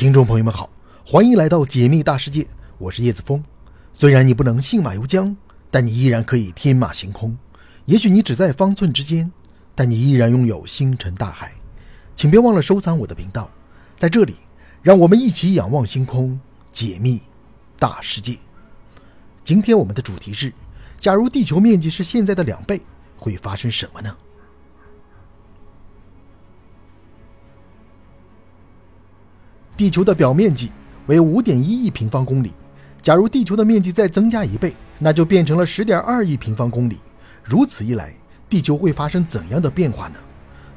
听众朋友们好，欢迎来到解密大世界，我是叶子峰。虽然你不能信马由缰，但你依然可以天马行空。也许你只在方寸之间，但你依然拥有星辰大海。请别忘了收藏我的频道，在这里，让我们一起仰望星空，解密大世界。今天我们的主题是：假如地球面积是现在的两倍，会发生什么呢？地球的表面积为五点一亿平方公里，假如地球的面积再增加一倍，那就变成了十点二亿平方公里。如此一来，地球会发生怎样的变化呢？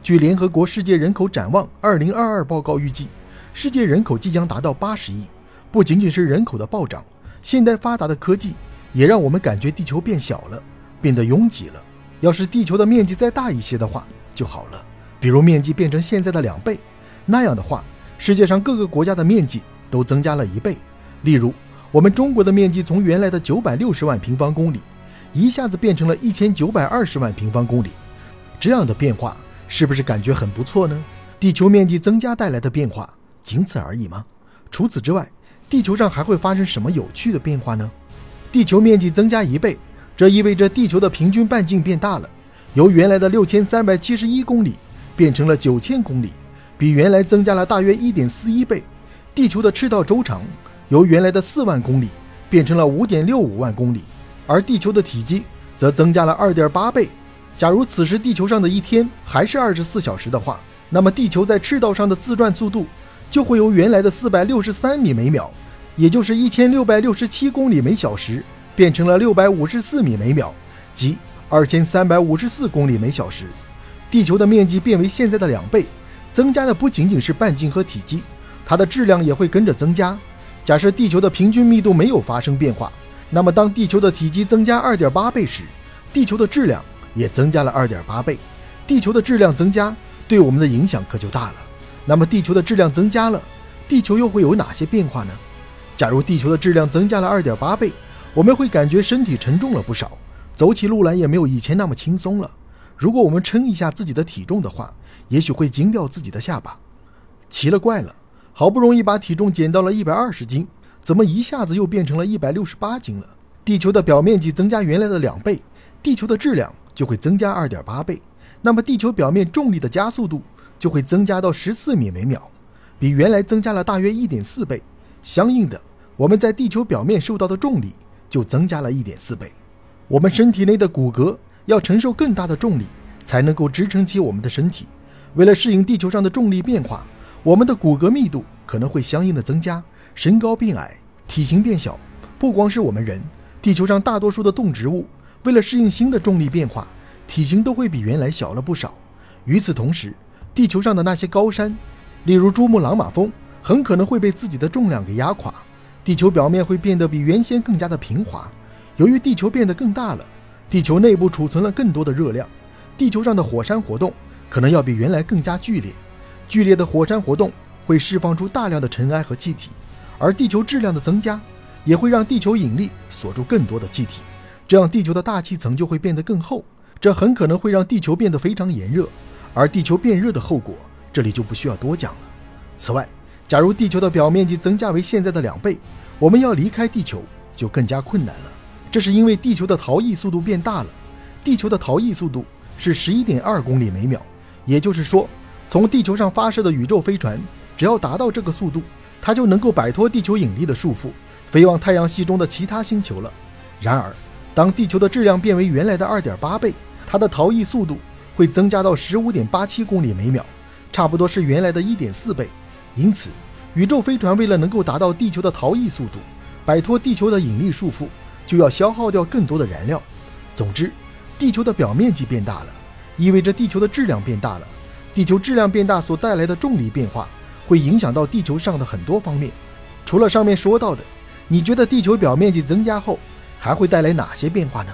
据联合国世界人口展望二零二二报告预计，世界人口即将达到八十亿。不仅仅是人口的暴涨，现代发达的科技也让我们感觉地球变小了，变得拥挤了。要是地球的面积再大一些的话就好了，比如面积变成现在的两倍，那样的话。世界上各个国家的面积都增加了一倍，例如，我们中国的面积从原来的九百六十万平方公里，一下子变成了一千九百二十万平方公里。这样的变化是不是感觉很不错呢？地球面积增加带来的变化仅此而已吗？除此之外，地球上还会发生什么有趣的变化呢？地球面积增加一倍，这意味着地球的平均半径变大了，由原来的六千三百七十一公里变成了九千公里。比原来增加了大约一点四一倍，地球的赤道周长由原来的四万公里变成了五点六五万公里，而地球的体积则增加了二点八倍。假如此时地球上的一天还是二十四小时的话，那么地球在赤道上的自转速度就会由原来的四百六十三米每秒，也就是一千六百六十七公里每小时，变成了六百五十四米每秒，即二千三百五十四公里每小时。地球的面积变为现在的两倍。增加的不仅仅是半径和体积，它的质量也会跟着增加。假设地球的平均密度没有发生变化，那么当地球的体积增加二点八倍时，地球的质量也增加了二点八倍。地球的质量增加对我们的影响可就大了。那么地球的质量增加了，地球又会有哪些变化呢？假如地球的质量增加了二点八倍，我们会感觉身体沉重了不少，走起路来也没有以前那么轻松了。如果我们称一下自己的体重的话，也许会惊掉自己的下巴，奇了怪了，好不容易把体重减到了一百二十斤，怎么一下子又变成了一百六十八斤了？地球的表面积增加原来的两倍，地球的质量就会增加二点八倍，那么地球表面重力的加速度就会增加到十四米每秒，比原来增加了大约一点四倍。相应的，我们在地球表面受到的重力就增加了一点四倍。我们身体内的骨骼要承受更大的重力，才能够支撑起我们的身体。为了适应地球上的重力变化，我们的骨骼密度可能会相应的增加，身高变矮，体型变小。不光是我们人，地球上大多数的动植物为了适应新的重力变化，体型都会比原来小了不少。与此同时，地球上的那些高山，例如珠穆朗玛峰，很可能会被自己的重量给压垮。地球表面会变得比原先更加的平滑。由于地球变得更大了，地球内部储存了更多的热量，地球上的火山活动。可能要比原来更加剧烈，剧烈的火山活动会释放出大量的尘埃和气体，而地球质量的增加也会让地球引力锁住更多的气体，这样地球的大气层就会变得更厚，这很可能会让地球变得非常炎热，而地球变热的后果这里就不需要多讲了。此外，假如地球的表面积增加为现在的两倍，我们要离开地球就更加困难了，这是因为地球的逃逸速度变大了，地球的逃逸速度是十一点二公里每秒。也就是说，从地球上发射的宇宙飞船，只要达到这个速度，它就能够摆脱地球引力的束缚，飞往太阳系中的其他星球了。然而，当地球的质量变为原来的二点八倍，它的逃逸速度会增加到十五点八七公里每秒，差不多是原来的一点四倍。因此，宇宙飞船为了能够达到地球的逃逸速度，摆脱地球的引力束缚，就要消耗掉更多的燃料。总之，地球的表面积变大了。意味着地球的质量变大了，地球质量变大所带来的重力变化会影响到地球上的很多方面。除了上面说到的，你觉得地球表面积增加后还会带来哪些变化呢？